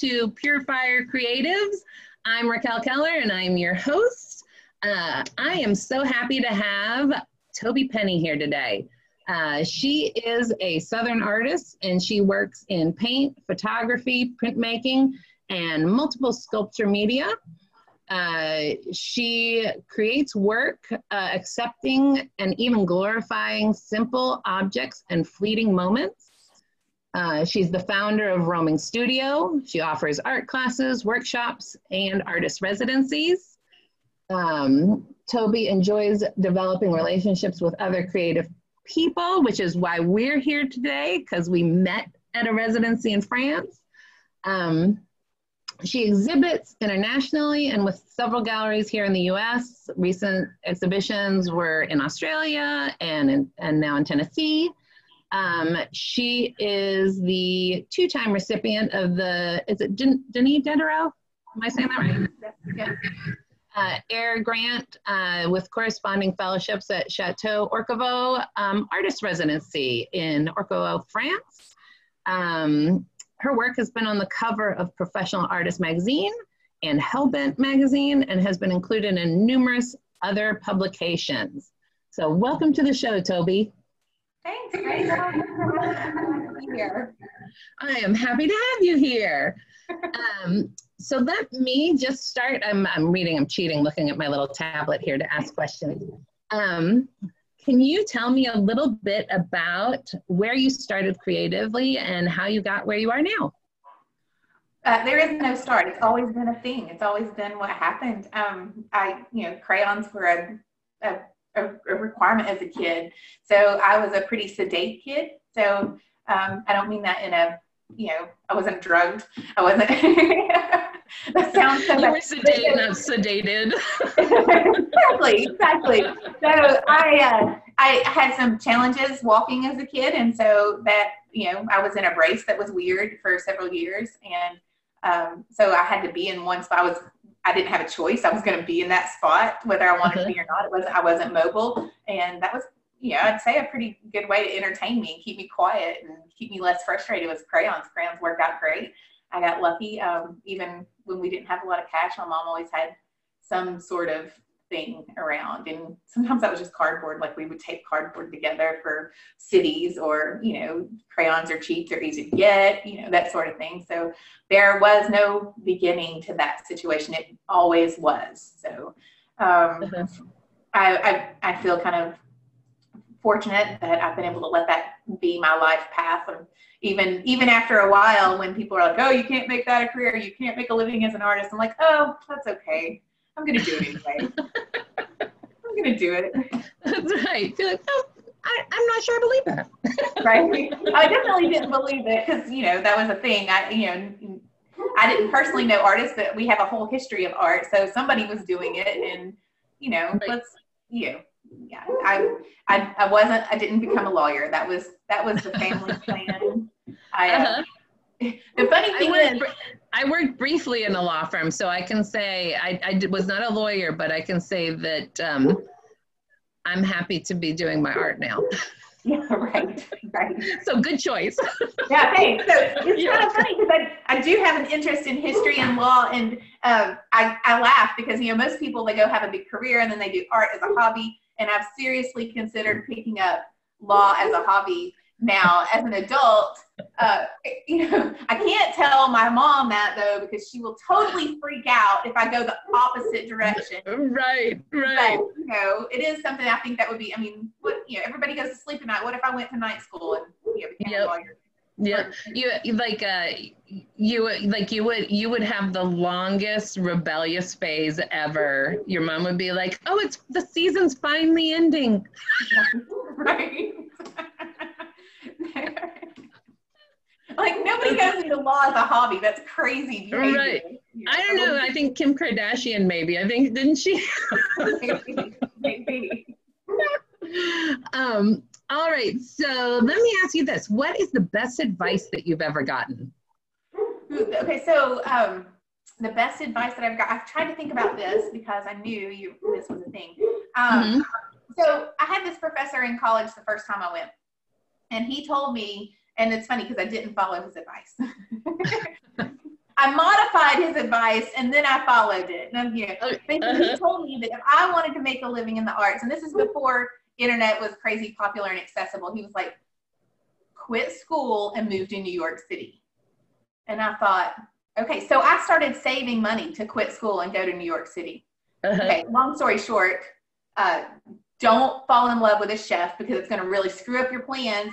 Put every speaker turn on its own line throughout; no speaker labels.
To Purifier Creatives. I'm Raquel Keller and I'm your host. Uh, I am so happy to have Toby Penney here today. Uh, she is a Southern artist and she works in paint, photography, printmaking, and multiple sculpture media. Uh, she creates work uh, accepting and even glorifying simple objects and fleeting moments. Uh, she's the founder of Roaming Studio. She offers art classes, workshops, and artist residencies. Um, Toby enjoys developing relationships with other creative people, which is why we're here today, because we met at a residency in France. Um, she exhibits internationally and with several galleries here in the US. Recent exhibitions were in Australia and, in, and now in Tennessee. Um, she is the two-time recipient of the, is it Den Denis Diderot? Am I saying that right? Yeah. Uh, AIR grant uh, with corresponding fellowships at Chateau Orquevaux um, Artist Residency in Orquevaux, France. Um, her work has been on the cover of Professional Artist Magazine and Hellbent Magazine and has been included in numerous other publications. So welcome to the show, Toby.
Thanks, here.
I am happy to have you here. Um, so let me just start. I'm, I'm reading, I'm cheating, looking at my little tablet here to ask questions. Um, can you tell me a little bit about where you started creatively and how you got where you are now?
Uh, there is no start. It's always been a thing. It's always been what happened. Um, I, you know, crayons were a, a a, a, requirement as a kid. So I was a pretty sedate kid. So um, I don't mean that in a, you know, I wasn't drugged. I wasn't.
that sounds so. You were sedated, not sedated.
exactly, exactly. So I, uh, I had some challenges walking as a kid, and so that you know, I was in a brace that was weird for several years, and um, so I had to be in one spot. I was I didn't have a choice. I was going to be in that spot, whether I wanted to be or not. It wasn't. I wasn't mobile, and that was, you know, I'd say a pretty good way to entertain me and keep me quiet and keep me less frustrated. Was crayons. Crayons worked out great. I got lucky. Um, even when we didn't have a lot of cash, my mom always had some sort of thing around. And sometimes that was just cardboard, like we would tape cardboard together for cities or, you know, crayons are cheap, they're easy to get, you know, that sort of thing. So there was no beginning to that situation. It always was. So um, uh-huh. I, I, I feel kind of fortunate that I've been able to let that be my life path. And even even after a while, when people are like, "Oh, you can't make that a career. You can't make a living as an artist," I'm like, "Oh, that's okay. I'm gonna do it anyway. I'm gonna do it.
That's right. You're like, oh, I, am not sure I believe
that. right. I definitely didn't believe it because you know that was a thing. I you know I didn't personally know artists, but we have a whole history of art, so somebody was doing it, and you know, right. let's you know, yeah. I I I wasn't. I didn't become a lawyer. That was that was the family plan. I. Uh, uh-huh. The funny thing
I
is.
I worked briefly in a law firm, so I can say I, I was not a lawyer, but I can say that um, I'm happy to be doing my art now.
Yeah, right, right.
So good choice.
yeah, thanks. So it's yeah. kind of funny because I, I do have an interest in history and law, and um, I, I laugh because, you know, most people, they go have a big career and then they do art as a hobby, and I've seriously considered picking up law as a hobby now as an adult uh, you know i can't tell my mom that though because she will totally freak out if i go the opposite direction
right right
but, you know it is something i think that would be i mean what you know everybody goes to sleep at night what if i went to night school and you know became yep. a lawyer
yeah, you like uh, you like you would you would have the longest rebellious phase ever. Your mom would be like, "Oh, it's the season's finally ending."
right. like nobody goes into law as a hobby. That's crazy.
Right. I don't know. I think Kim Kardashian maybe. I think didn't she? maybe. maybe. um, all right. So let me ask you this: What is the best advice that you've ever gotten?
Okay, so um, the best advice that I've got. I've tried to think about this because I knew you this was a thing. Um, mm-hmm. So I had this professor in college the first time I went, and he told me and it's funny because I didn't follow his advice. I modified his advice and then I followed it. And you know, basically uh-huh. he told me that if I wanted to make a living in the arts, and this is before internet was crazy popular and accessible, he was like, quit school and move to New York City. And I thought, okay, so I started saving money to quit school and go to New York City. Uh-huh. Okay, long story short, uh, don't fall in love with a chef because it's going to really screw up your plans.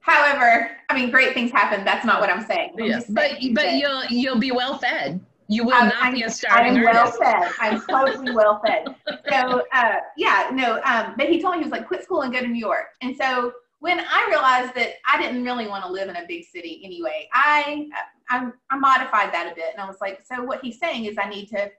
However, I mean, great things happen. That's not what I'm saying. I'm
yes, but but you'll you'll be well fed. You will I'm, not I'm, be a starving
I'm well fed. I'm totally well fed. So uh, yeah, no. Um, but he told me he was like, quit school and go to New York. And so when I realized that I didn't really want to live in a big city anyway, I, I I modified that a bit, and I was like, so what he's saying is I need to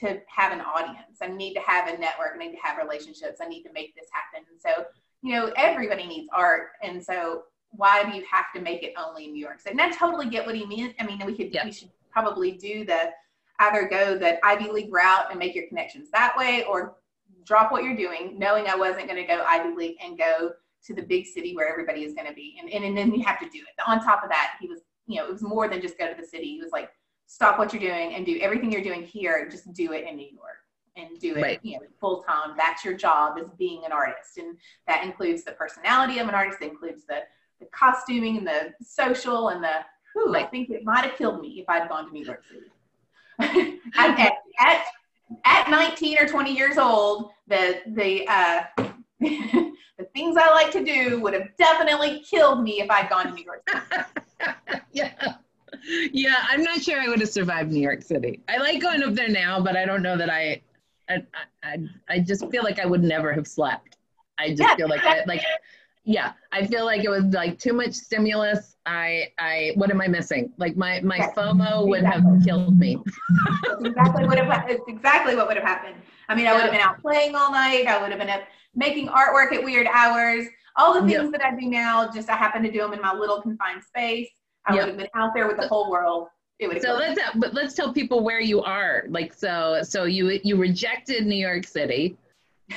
to have an audience. I need to have a network. I need to have relationships. I need to make this happen. And so, you know, everybody needs art. And so why do you have to make it only in New York City? And I totally get what he meant. I mean, we could, yeah. we should probably do the, either go the Ivy League route and make your connections that way or drop what you're doing, knowing I wasn't going to go Ivy League and go to the big city where everybody is going to be. And, and, and then you have to do it. On top of that, he was, you know, it was more than just go to the city. He was like, stop what you're doing and do everything you're doing here, just do it in New York and do it, right. you know, full time. That's your job as being an artist. And that includes the personality of an artist, it includes the, the costuming and the social and the, whew, I think it might have killed me if I'd gone to New York City. at, at, at 19 or 20 years old, the, the, uh, the things I like to do would have definitely killed me if I'd gone to New York City.
yeah yeah, I'm not sure I would have survived New York City. I like going up there now, but I don't know that I, I, I, I just feel like I would never have slept. I just yeah. feel like I, like, yeah, I feel like it was like too much stimulus. I, I, what am I missing? Like my, my FOMO would have killed me.
exactly what have, it's exactly what would have happened. I mean, I would have been out playing all night. I would have been up making artwork at weird hours. All the things yep. that I do now, just I happen to do them in my little confined space. I yep. would have been out there with the whole world.
so let's uh, but let's tell people where you are. Like so so you you rejected New York City.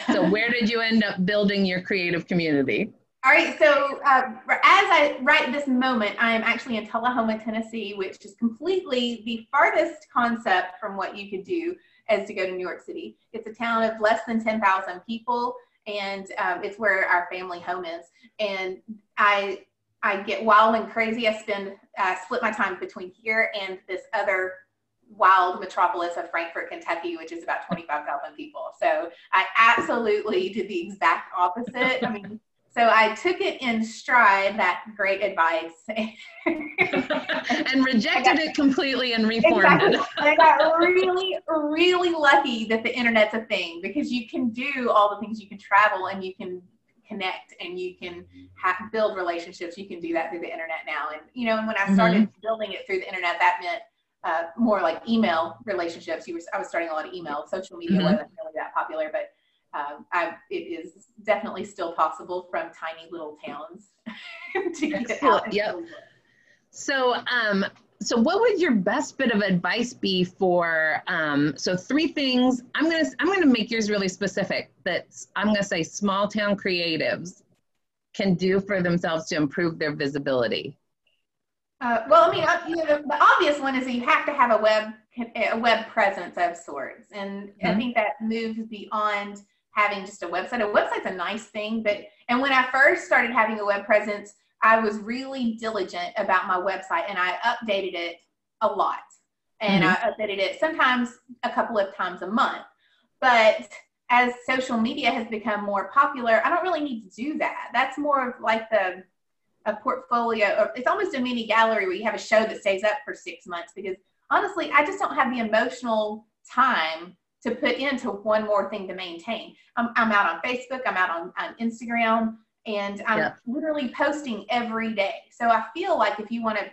So where did you end up building your creative community?
All right, so uh, as I right this moment, I am actually in Tullahoma, Tennessee, which is completely the farthest concept from what you could do as to go to New York City. It's a town of less than 10,000 people, and um, it's where our family home is. And I I get wild and crazy. I spend uh, split my time between here and this other wild metropolis of Frankfort, Kentucky, which is about 25,000 people. So I absolutely did the exact opposite. I mean, so I took it in stride, that great advice.
and rejected got, it completely and reformed exactly. it.
I got really, really lucky that the internet's a thing because you can do all the things you can travel and you can connect and you can have, build relationships. You can do that through the internet now. And, you know, and when I started mm-hmm. building it through the internet, that meant uh, more like email relationships. You were, I was starting a lot of email. Social media mm-hmm. wasn't really that popular, but um, I, it is definitely still possible from tiny little towns to get out.
Yep. So, um, so what would your best bit of advice be for um, so three things i'm gonna i'm gonna make yours really specific that i'm gonna say small town creatives can do for themselves to improve their visibility?
Uh, well i mean uh, you know, the obvious one is that you have to have a web a web presence of sorts. And mm-hmm. i think that moves beyond having just a website. A website's a nice thing but and when i first started having a web presence I was really diligent about my website and I updated it a lot. And mm-hmm. I updated it sometimes a couple of times a month. But as social media has become more popular, I don't really need to do that. That's more of like the a portfolio or it's almost a mini gallery where you have a show that stays up for six months because honestly, I just don't have the emotional time to put into one more thing to maintain. I'm, I'm out on Facebook, I'm out on, on Instagram, and I'm yeah. literally posting every day. So I feel like if you want to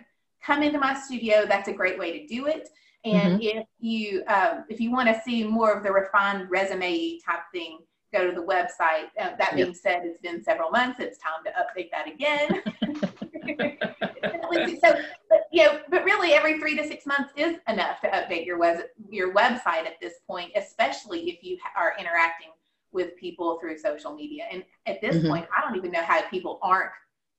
come into my studio, that's a great way to do it. And mm-hmm. if you uh, if you want to see more of the refined resume type thing, go to the website. Uh, that being yep. said, it's been several months. It's time to update that again. so, but, you know, but really, every three to six months is enough to update your web your website at this point, especially if you are interacting with people through social media. And at this mm-hmm. point, I don't even know how people aren't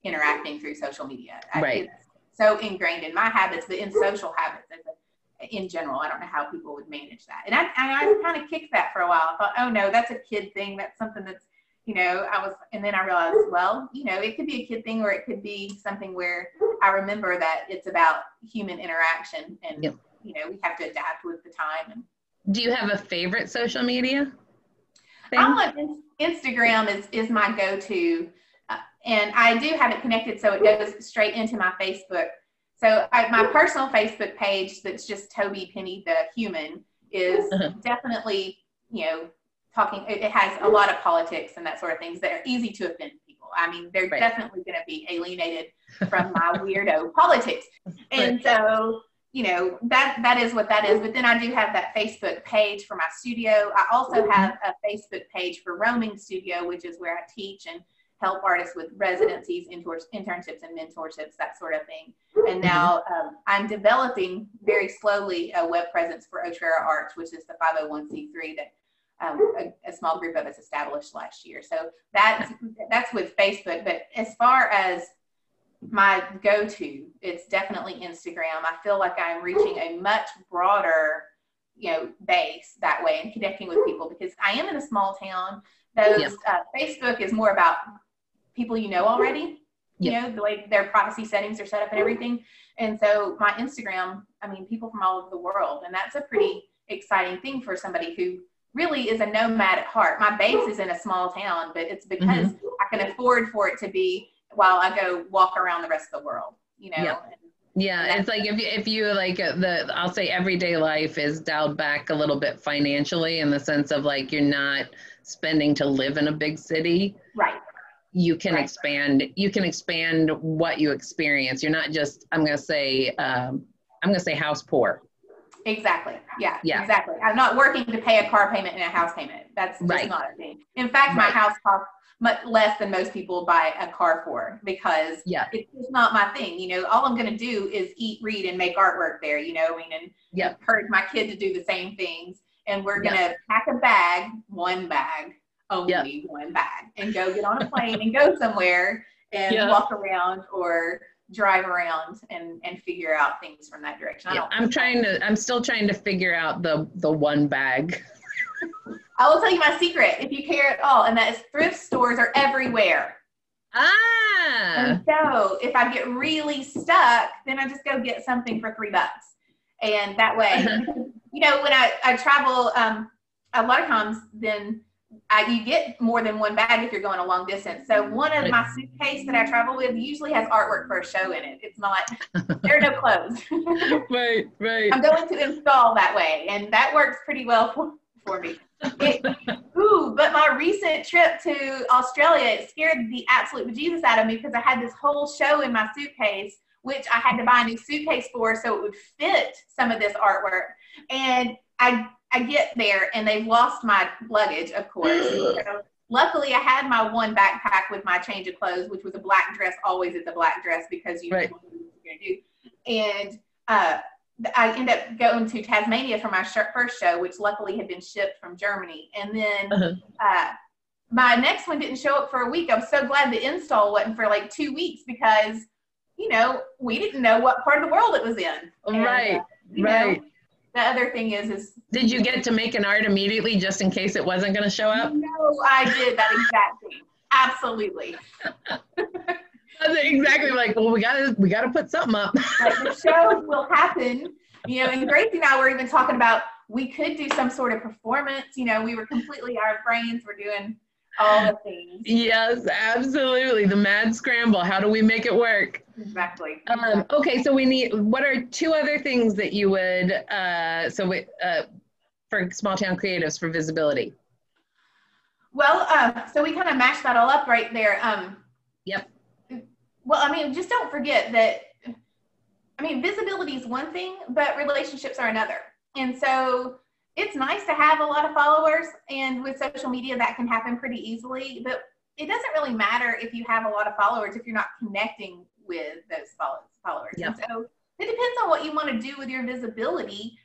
interacting through social media.
Right.
It's so ingrained in my habits, but in social habits as a, in general. I don't know how people would manage that. And I, and I kind of kicked that for a while. I thought, oh no, that's a kid thing. That's something that's, you know, I was, and then I realized, well, you know, it could be a kid thing or it could be something where I remember that it's about human interaction and, yep. you know, we have to adapt with the time. And,
Do you have a favorite social media?
I love Instagram is, is my go-to and I do have it connected so it goes straight into my Facebook. So I, my personal Facebook page that's just Toby Penney the human is uh-huh. definitely you know talking. It, has a lot of politics and that sort of things that are easy to offend people. I mean, they're right. definitely going to be alienated from my weirdo politics, and so you know that that is what that is but then i do have that facebook page for my studio i also mm-hmm. have a facebook page for roaming studio which is where i teach and help artists with residencies, internships, and mentorships, that sort of thing. And mm-hmm. now um, I'm developing very slowly a web presence for Otrera Arts, which is the 501c3 that um, a, a, small group of us established last year. So that's that's with Facebook. But as far as my go-to, it's definitely Instagram. I feel like I'm reaching a much broader, you know, base that way and connecting with people because I am in a small town. Those uh, Facebook is more about people you know already. You know, the way their privacy settings are set up and everything. And so my Instagram, I mean, people from all over the world. And that's a pretty exciting thing for somebody who really is a nomad at heart. My base is in a small town, but it's because mm-hmm. I can afford for it to be while I go walk around the rest of the world, you know?
Yep. Yeah, it's like if you, if you like uh, the I'll say everyday life is dialed back a little bit financially in the sense of like you're not spending to live in a big city.
Right
you can right. expand you can expand what you experience you're not just i'm going to say um, i'm going to say house poor
exactly yeah, yeah exactly i'm not working to pay a car payment and a house payment that's just right. not a thing in fact right. my house costs much less than most people buy a car for because
yeah.
it's just not my thing you know all i'm going to do is eat read and make artwork there you know I mean, and
yeah.
encourage my kid to do the same things and we're going to yep. pack a bag one bag only yep. one bag and go get on a plane and go somewhere and yep. walk around or drive around and and figure out things from that direction.
Yeah, I'm trying to I'm still trying to figure out the the one bag.
I will tell you my secret if you care at all, and that is thrift stores are everywhere.
Ah.
And so if I get really stuck, then I just go get something for three bucks. And that way, you know, when I, I travel, um, a lot of times then I, you get more than one bag if you're going a long distance. So one of my suitcase that I travel with usually has artwork for a show in it. It's not there are no clothes.
right, right.
I'm going to install that way, and that works pretty well for, for me. It, ooh, but my recent trip to Australia it scared the absolute bejesus out of me because I had this whole show in my suitcase, which I had to buy a new suitcase for so it would fit some of this artwork. And I I get there and they've lost my luggage, of course. so, luckily, I had my one backpack with my change of clothes, which was a black dress. Always it's a black dress because you right. know what you're gonna do. And uh, I end up going to Tasmania for my first show, which luckily had been shipped from Germany. And then uh-huh. uh, my next one didn't show up for a week. I'm so glad the install wasn't for like two weeks because, you know, we didn't know what part of the world it was in.
And, right, uh, right.
Know, the other thing is, is
did you get to make an art immediately just in case it wasn't going to show up?
No, I did that exact thing. Absolutely.
exactly like, well, we gotta we gotta put something up.
like the show will happen, you know. And Gracie and I were even talking about we could do some sort of performance. You know, we were completely our brains were doing all the things.
Yes, absolutely. The mad scramble. How do we make it work?
Exactly.
Um, okay, so we need. What are two other things that you would? Uh, so we, uh, for small town creatives for visibility.
Well, uh, so we kind of mashed that all up right there. Um,
yep.
Well, I mean, just don't forget that. I mean, visibility is one thing, but relationships are another. And so it's nice to have a lot of followers and with social media that can happen pretty easily but it doesn't really matter if you have a lot of followers if you're not connecting with those followers
yep.
and so it depends on what you want to do with your visibility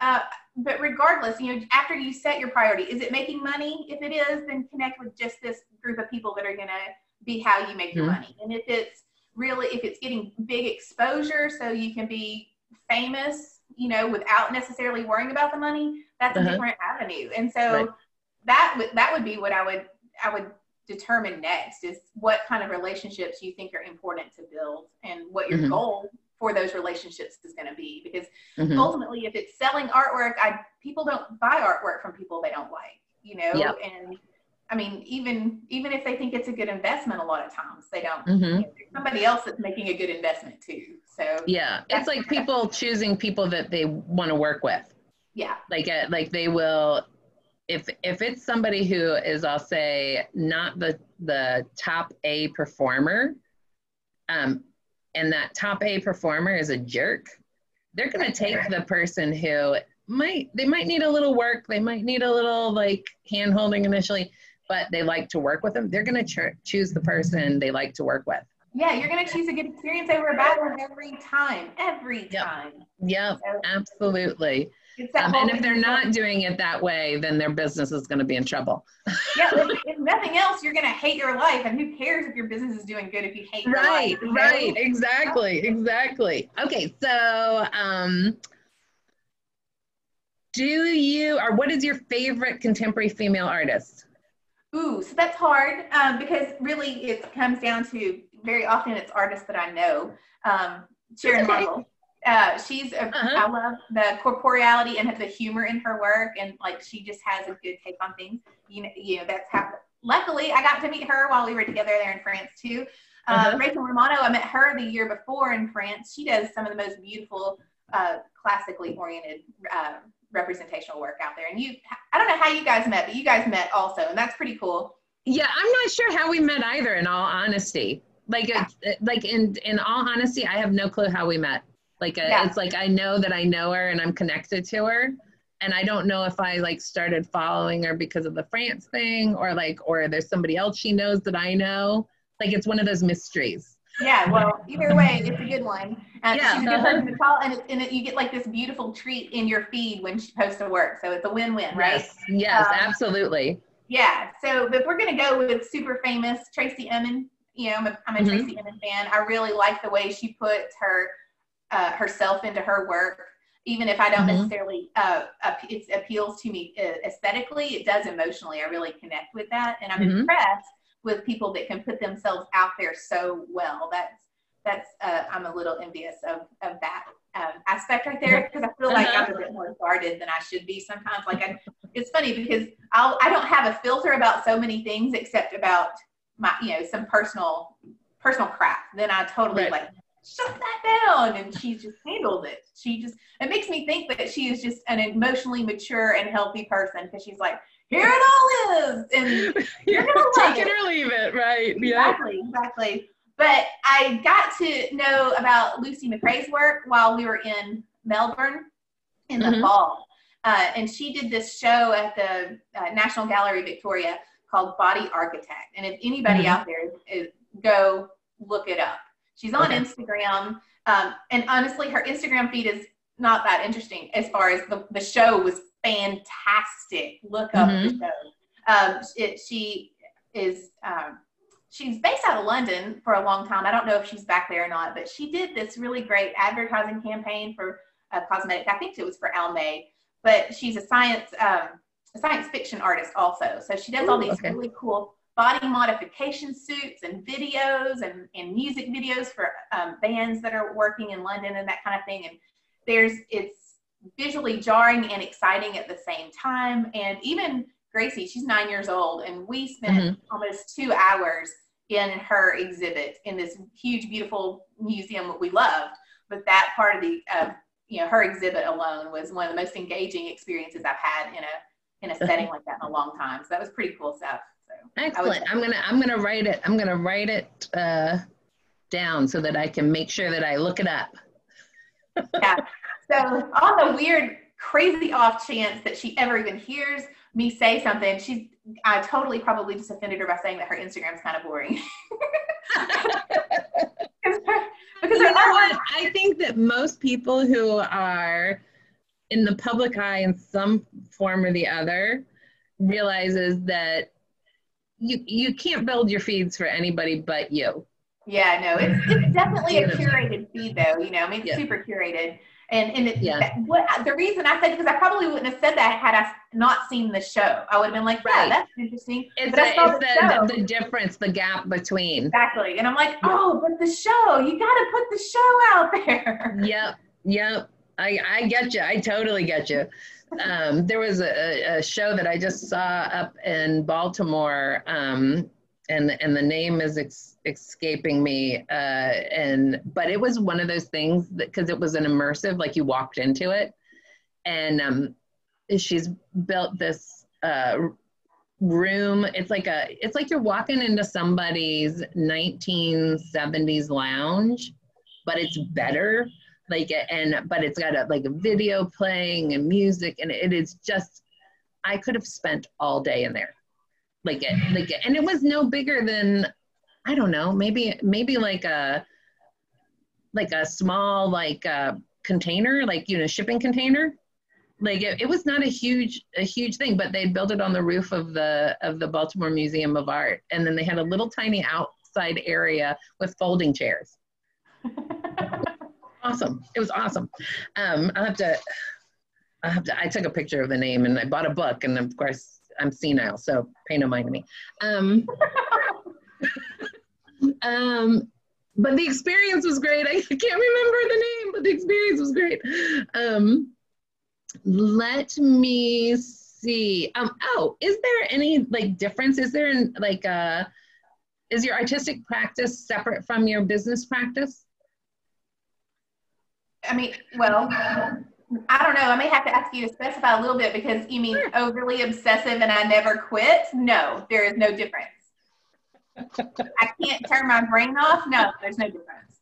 uh, but regardless you know after you set your priority is it making money if it is then connect with just this group of people that are going to be how you make your mm-hmm. money and if it's really if it's getting big exposure so you can be famous you know without necessarily worrying about the money that's uh-huh. a different avenue and so right. that would that would be what i would i would determine next is what kind of relationships you think are important to build and what your mm-hmm. goal for those relationships is going to be because mm-hmm. ultimately if it's selling artwork i people don't buy artwork from people they don't like you know yep. and I mean, even even if they think it's a good investment, a lot of times they don't. Mm-hmm. Somebody else that's making a good investment too. So
yeah, it's like people choosing people that they want to work with.
Yeah,
like uh, like they will. If if it's somebody who is, I'll say, not the the top A performer, um, and that top A performer is a jerk, they're going to take the person who might they might need a little work, they might need a little like hand holding initially but they like to work with them, they're going to ch- choose the person they like to work with.
Yeah, you're going to choose a good experience over a bad one every time. Every time.
Yep, so, absolutely. Um, and if they're not doing it that way, then their business is going to be in trouble.
yeah, if, if, nothing else, you're going to hate your life, and who cares if your business is doing good if you hate your
right,
life?
Right, right, exactly, exactly. Okay, so um, do you or what is your favorite contemporary female artist?
Ooh, so that's hard um, because really it comes down to very often it's artists that I know. Um, Sharon. Marvel. Uh, she's a, uh-huh. I love the corporeality and the humor in her work, and like she just has a good take on things. You know, you know that's how. Luckily, I got to meet her while we were together there in France too. Uh, uh-huh. Rachel Romano, I met her the year before in France. She does some of the most beautiful, uh, classically oriented uh, representational work out there. And you, I don't know how you guys met, but you guys met also, and that's pretty cool.
Yeah, I'm not sure how we met either. In all honesty, like, yeah. like in in all honesty, I have no clue how we met. Like, a, uh, yeah. it's like I know that I know her and I'm connected to her, and I don't know if I like started following her because of the France thing, or like, or there's somebody else she knows that I know. Like, it's one of those mysteries.
Yeah, well, either way, it's a good one. And yeah. she's a good person to call, and, it, and it, you get like this beautiful treat in your feed when she posts a work. So it's a win-win, right?
Yes, yes um, absolutely.
Yeah. So, but we're gonna go with super famous Tracey Emin. You know, I'm a, I'm a mm-hmm. Tracey Emin fan. I really like the way she puts her uh, herself into her work. Even if I don't mm-hmm. necessarily, uh, it appeals to me uh, aesthetically, it does emotionally. I really connect with that, and I'm mm-hmm. impressed with people that can put themselves out there so well. That's that's uh, I'm a little envious of of that um, aspect right there because I feel like I'm a uh-huh. bit more guarded than I should be sometimes. Like I, it's funny because I'll I don't have a filter about so many things except about my you know some personal personal crap. Then I totally right. like shut that down and she just handled it. She just it makes me think that she is just an emotionally mature and healthy person because she's like here it all is, and you're gonna
take
it.
it or leave it, right?
Exactly, yeah. exactly. But I got to know about Lucy McRae's work while we were in Melbourne in the mm-hmm. fall, uh, and she did this show at the uh, National Gallery Victoria called Body Architect. And if anybody mm-hmm. out there is, is, go look it up. She's on okay. Instagram, um, and honestly, her Instagram feed is not that interesting as far as the, the show was fantastic. Look up mm-hmm. the show. Um, it, she is um, she's based out of London for a long time. I don't know if she's back there or not, but she did this really great advertising campaign for uh, cosmetics. I think it was for Almay, but she's a science um, a science fiction artist also. So she does Ooh, all these okay. really cool body modification suits and videos and, and music videos for um, bands that are working in London and that kind of thing. And there's it's visually jarring and exciting at the same time. And even Gracie, she's nine years old, and we spent mm-hmm. almost two hours in her exhibit in this huge, beautiful museum that we loved. But that part of the, uh, you know, her exhibit alone was one of the most engaging experiences I've had in a in a setting like that in a long time. So that was pretty cool stuff. So
excellent. I'm gonna I'm gonna write it. I'm gonna write it uh, down so that I can make sure that I look it up.
yeah. So on the weird, crazy off chance that she ever even hears me say something, she's I totally probably just offended her by saying that her Instagram's kind of boring.
because you know what? I think that most people who are in the public eye in some form or the other realizes that you you can't build your feeds for anybody but you
Yeah, no, it's it's definitely a curated feed though. You know, I mean, it's yeah. super curated. And and it, yeah. That, what the reason I said because I probably wouldn't have said that had I not seen the show. I would have been like, yeah, right. that's interesting.
It's, a, it's the, the, the, difference, the gap between.
Exactly, and I'm like, oh, but the show, you got to put the show out there.
Yep, yep. I I get you. I totally get you. Um, there was a, a show that I just saw up in Baltimore. Um, and and the name is ex- escaping me uh, and but it was one of those things because it was an immersive like you walked into it and um, she's built this uh, room. It's like a it's like you're walking into somebody's 1970s lounge but it's better like and but it's got a like a video playing and music and it is just i could have spent all day in there like it like it, and it was no bigger than i don't know maybe maybe like a like a small like a container like you know shipping container. Like it, it was not a huge a huge thing but they built it on the roof of the of the baltimore museum of art. And then they had a little tiny outside area with folding chairs. Awesome. It was awesome. Um i have to i have to i took a picture of the name and i bought a book and of course I'm senile, so pay no mind to me. Um, um, but the experience was great. I can't remember the name, but the experience was great. Um, let me see. Um, oh, is there any like difference? Is there like uh, is your artistic practice separate from your business practice?
I mean, well, I don't know. I may have to ask you to specify a little bit because you mean sure. overly obsessive and I never quit? No, there is no difference. I can't turn my brain off. No, there's no difference.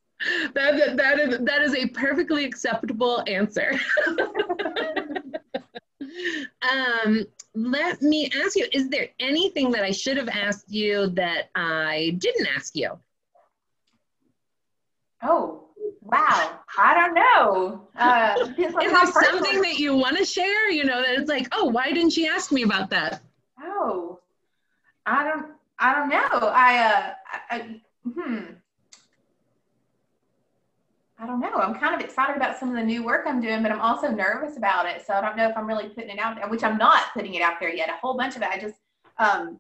That, that, is, that is a perfectly acceptable answer. um, let me ask you, is there anything that I should have asked you that I didn't ask you?
Oh, Wow, I don't know. Uh,
Is there something that you want to share? You know, that it's like, oh, why didn't she ask me about that?
Oh, I don't, I don't know. I, uh, I, hmm. I don't know. I'm kind of excited about some of the new work I'm doing, but I'm also nervous about it. So I don't know if I'm really putting it out there, which I'm not putting it out there yet. A whole bunch of it. I just, um,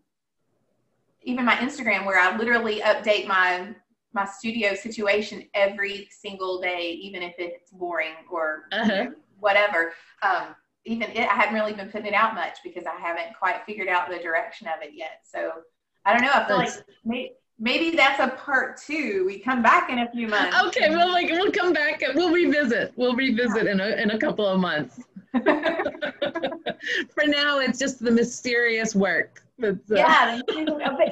even my Instagram where I literally update my my studio situation every single day, even if it's boring or uh-huh. you know, whatever. Um, even it, I haven't really been putting it out much because I haven't quite figured out the direction of it yet. So I don't know. I feel like maybe, maybe that's a part two. We come back in a few months.
Okay, we'll like we'll come back. And we'll revisit. We'll revisit in a in a couple of months. For now, it's just the mysterious work.
Uh, yeah, but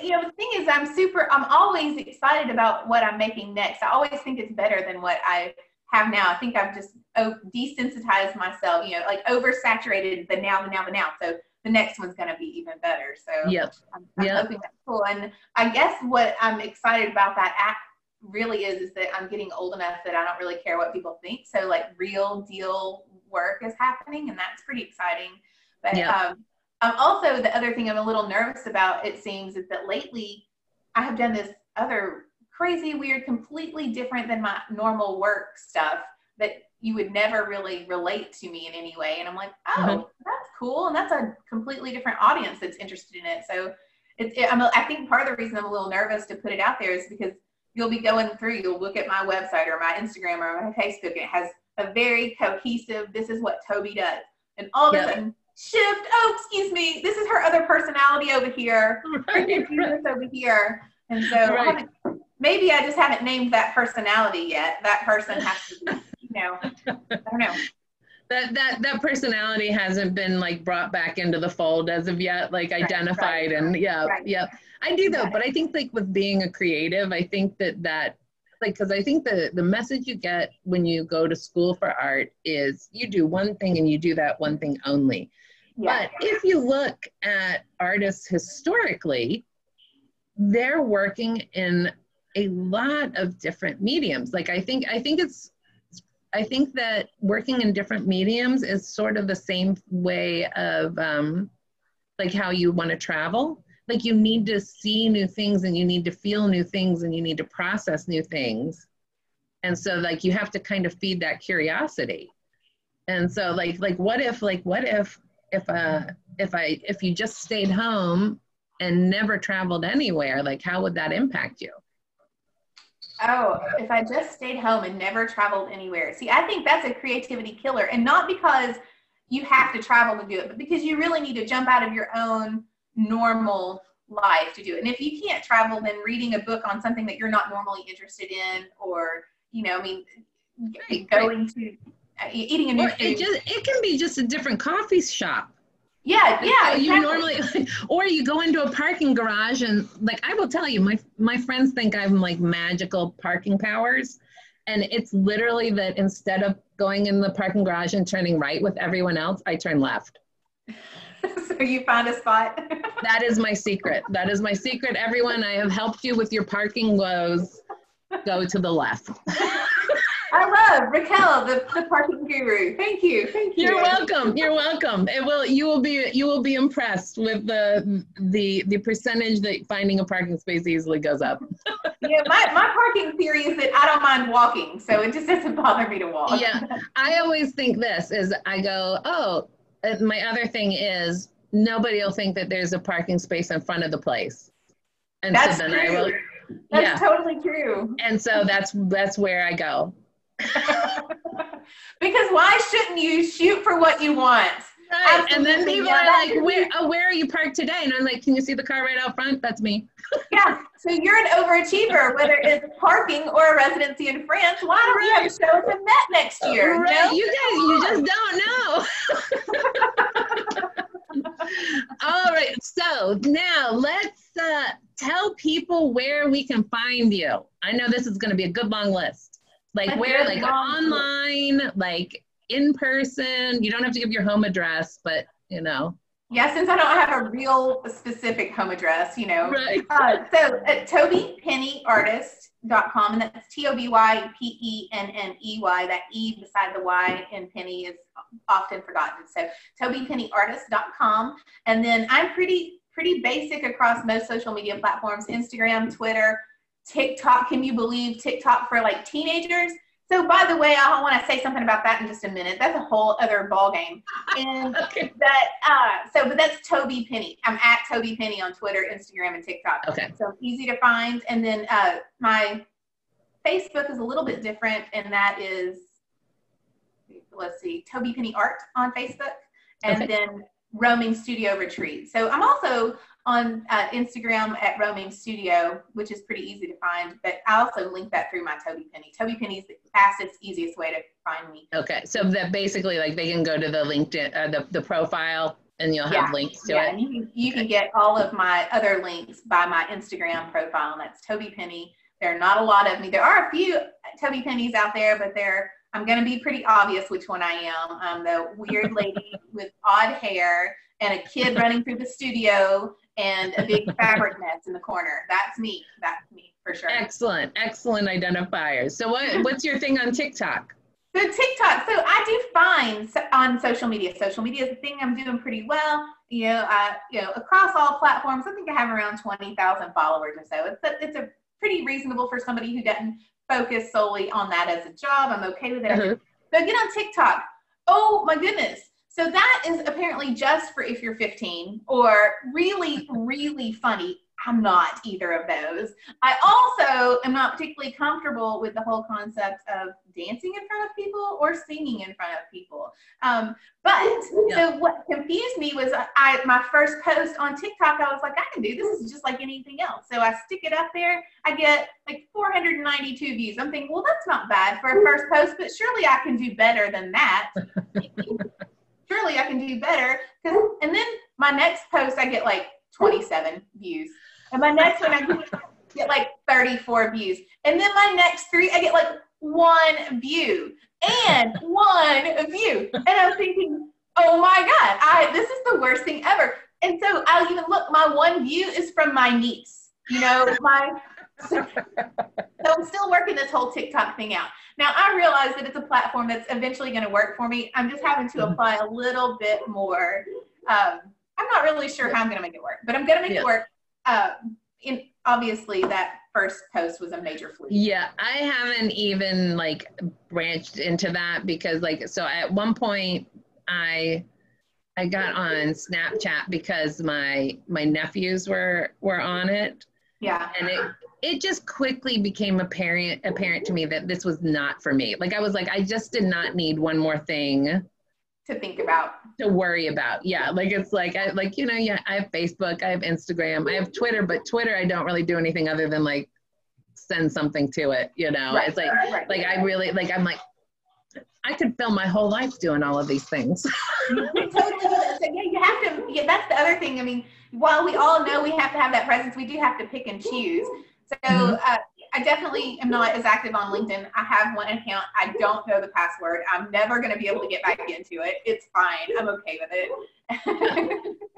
you know the thing is, I'm super. I'm always excited about what I'm making next. I always think it's better than what I have now. I think I've just oh, desensitized myself. You know, like oversaturated the now, the now, the now. So the next one's going to be even better. So
yep.
I'm, I'm yep. hoping that's cool. And I guess what I'm excited about that act really is is that I'm getting old enough that I don't really care what people think. So like real deal work is happening, and that's pretty exciting. But yep. um, um, also, the other thing I'm a little nervous about, it seems, is that lately I have done this other crazy, weird, completely different than my normal work stuff that you would never really relate to me in any way. And I'm like, oh, mm-hmm. that's cool. And that's a completely different audience that's interested in it. So it's, it, I'm a, I think part of the reason I'm a little nervous to put it out there is because you'll be going through, you'll look at my website or my Instagram or my Facebook, and it has a very cohesive, this is what Toby does. And all of yep. a sudden, shift. Oh, excuse me. This is her other personality over here. Right, right. over here. And so right. maybe I just haven't named that personality yet. That person has to be, you know, I don't know.
That, that that personality hasn't been like brought back into the fold as of yet like identified and yeah yeah i do though but i think like with being a creative i think that that like because i think the the message you get when you go to school for art is you do one thing and you do that one thing only. But if you look at artists historically, they're working in a lot of different mediums. Like I think I think it's I think that working in different mediums is sort of the same way of um, like how you want to travel like you need to see new things and you need to feel new things and you need to process new things and so like you have to kind of feed that curiosity and so like like what if like what if if uh if i if you just stayed home and never traveled anywhere like how would that impact you
Oh, if I just stayed home and never traveled anywhere. See, I think that's a creativity killer. And not because you have to travel to do it, but because you really need to jump out of your own normal life to do it. And if you can't travel, then reading a book on something that you're not normally interested in, or, you know, I mean, right, going right. to uh, eating a new
or food. It, just, it can be just a different coffee shop
yeah, yeah.
Exactly. You normally, or you go into a parking garage and like I will tell you, my my friends think I'm like magical parking powers, and it's literally that instead of going in the parking garage and turning right with everyone else, I turn left.
so you found a spot.
that is my secret. That is my secret. Everyone, I have helped you with your parking woes. Go to the left.
I love Raquel, the, the parking guru. Thank you. Thank you.
You're welcome. You're welcome. It will you will be you will be impressed with the the the percentage that finding a parking space easily goes up.
yeah, my, my parking theory is that I don't mind walking, so it just doesn't bother me to walk.
Yeah. I always think this is I go, oh, Uh, my other thing is nobody will think that there's a parking space in front of the place.
And that's so then true. I will that's yeah. totally true.
And so that's that's where I go.
because why shouldn't you shoot for what you want?
Right. And then people yeah, are like, where, oh, where are you parked today? And I'm like, can you see the car right out front? That's me.
yeah. So you're an overachiever, whether it's parking or a residency in France. Why don't we have a show at the Met next year?
Right. You guys, you just don't know. All right. So now let's uh, tell people where we can find you. I know this is going to be a good long list. Like where, like online, like in person. You don't have to give your home address, but you know.
Yeah, since I don't have a real specific home address, you know. Right. Uh, so at tobypenneyartist.com, and that's T O B Y P E N N E Y. That E beside the Y in penny is often forgotten. So tobypenneyartist.com. And then I'm pretty pretty basic across most social media platforms Instagram, Twitter, TikTok. Can you believe TikTok for like teenagers? So, by the way, I want to say something about that in just a minute. That's a whole other ball game. And okay. that, uh, so, but that's Toby Penney. I'm at Toby Penney on Twitter, Instagram, and TikTok.
Okay.
So easy to find. And then uh, my Facebook is a little bit different, and that is, let's see, Toby Penney Art on Facebook, and okay. then Roaming Studio Retreat. So I'm also on uh, Instagram at Roaming Studio, which is pretty easy to find. But I also link that through my Toby Penney. Toby Penney is the fastest, easiest way to find me.
Okay, so that basically like they can go to the LinkedIn, uh, the the profile, and you'll have
yeah.
links to
yeah,
it.
and you can you okay. can get all of my other links by my Instagram profile, and that's Toby Penney. There are not a lot of me. There are a few Toby Penneys out there, but they're I'm going to be pretty obvious which one I am. I'm the weird lady with odd hair and a kid running through the studio and a big fabric nest in the corner. That's me. That's me for sure.
Excellent, excellent identifiers. So what what's your thing on TikTok?
So TikTok. So I do fine on social media. Social media is the thing I'm doing pretty well. You know, uh, you know, across all platforms, I think I have around twenty thousand followers or so. It's a, it's a pretty reasonable for somebody who doesn't focus solely on that as a job. I'm okay with it. Mm-hmm. But get on TikTok. Oh my goodness. So that is apparently just for if you're 15 or really, really funny. I'm not either of those. I also am not particularly comfortable with the whole concept of dancing in front of people or singing in front of people. Um, but yeah. so what confused me was I my first post on TikTok. I was like, I can do this. is just like anything else. So I stick it up there. I get like 492 views. I'm thinking, well, that's not bad for a first post, but surely I can do better than that. surely I can do better. And then my next post, I get like 27 views. And my next one, I get like 34 views. And then my next three, I get like one view and one view. And I'm thinking, oh my God, I this is the worst thing ever. And so I'll even look, my one view is from my niece. You know, my so I'm still working this whole TikTok thing out. Now I realize that it's a platform that's eventually going to work for me. I'm just having to apply a little bit more. Um, I'm not really sure how I'm going to make it work, but I'm going to make yeah. it work. uh, in obviously that first post was a major fluke.
Yeah, I haven't even like branched into that because like so at one point I I got on Snapchat because my my nephews were were on it.
Yeah.
And it it just quickly became apparent apparent to me that this was not for me. Like I was like I just did not need one more thing
to think about
to worry about yeah like it's like i like you know yeah i have facebook i have instagram i have twitter but twitter i don't really do anything other than like send something to it you know
Right,
it's like
right, right.
like i really like i'm like i could fill my whole life doing all of these things
totally. So, yeah, you have to. Yeah, that's the other thing. I mean, while we all know we have to have that presence, we do have to pick and choose. So
Mhm.
uh, I definitely am not as active on LinkedIn. I have one account. I don't know the password. I'm never going to be able to get back into it. It's fine. I'm okay with it.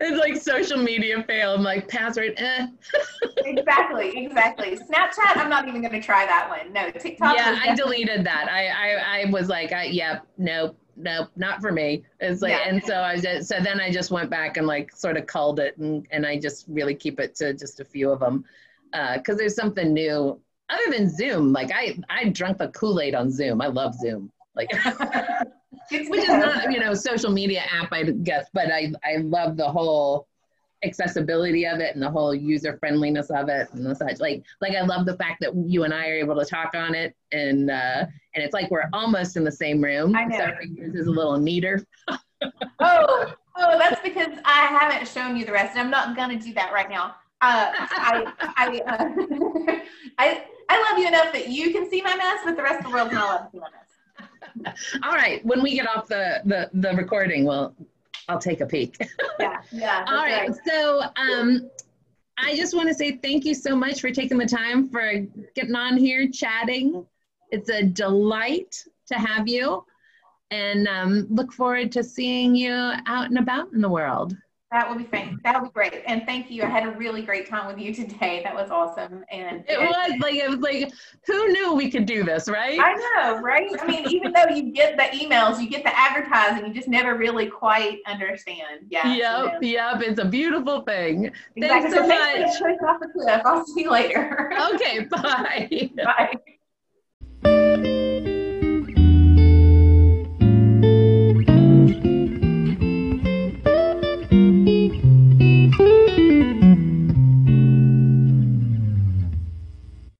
it's like social media fail i'm like password eh.
exactly. Exactly. Snapchat. I'm not even going to try that one. No. TikTok.
yeah i deleted that i i, I was like I, yep nope nope not for me. It's like
Yeah.
and so i just so then i just went back and like sort of culled it and and i just really keep it to just a few of them because uh, there's something new. Other than zoom like i i drank the kool-aid on zoom. I love zoom. Like
It's
which is not you know social media app i guess but i i love the whole accessibility of it and the whole user friendliness of it and the such like like i love the fact that you and i are able to talk on it and uh and it's like we're almost in the same room
I know.
for yours is a little neater
Oh, oh, that's because I haven't shown you the rest, and I'm not gonna do that right now. Uh, I, I, uh, I, I love you enough that you can see my mess, but the rest of the world's not allowed to see my mess.
all right when we get off the the, the recording well i'll take a peek
Yeah, yeah.
All right. So um, I just want to say thank you so much for taking the time for getting on here chatting. It's a delight to have you and um, look forward to seeing you out and about in the world.
That will be fun. That will be great. And thank you. I had a really great time with you today. That was awesome. And
It was like, it was like, who knew we could do this, right?
I know, right? I mean, even though you get the emails, you get the advertising, you just never really quite understand. Yeah.
Yep, yep. It's a beautiful thing.
Exactly.
Thanks so
thanks
much.
push off the cliff. I'll see you later.
Okay, bye.
Bye.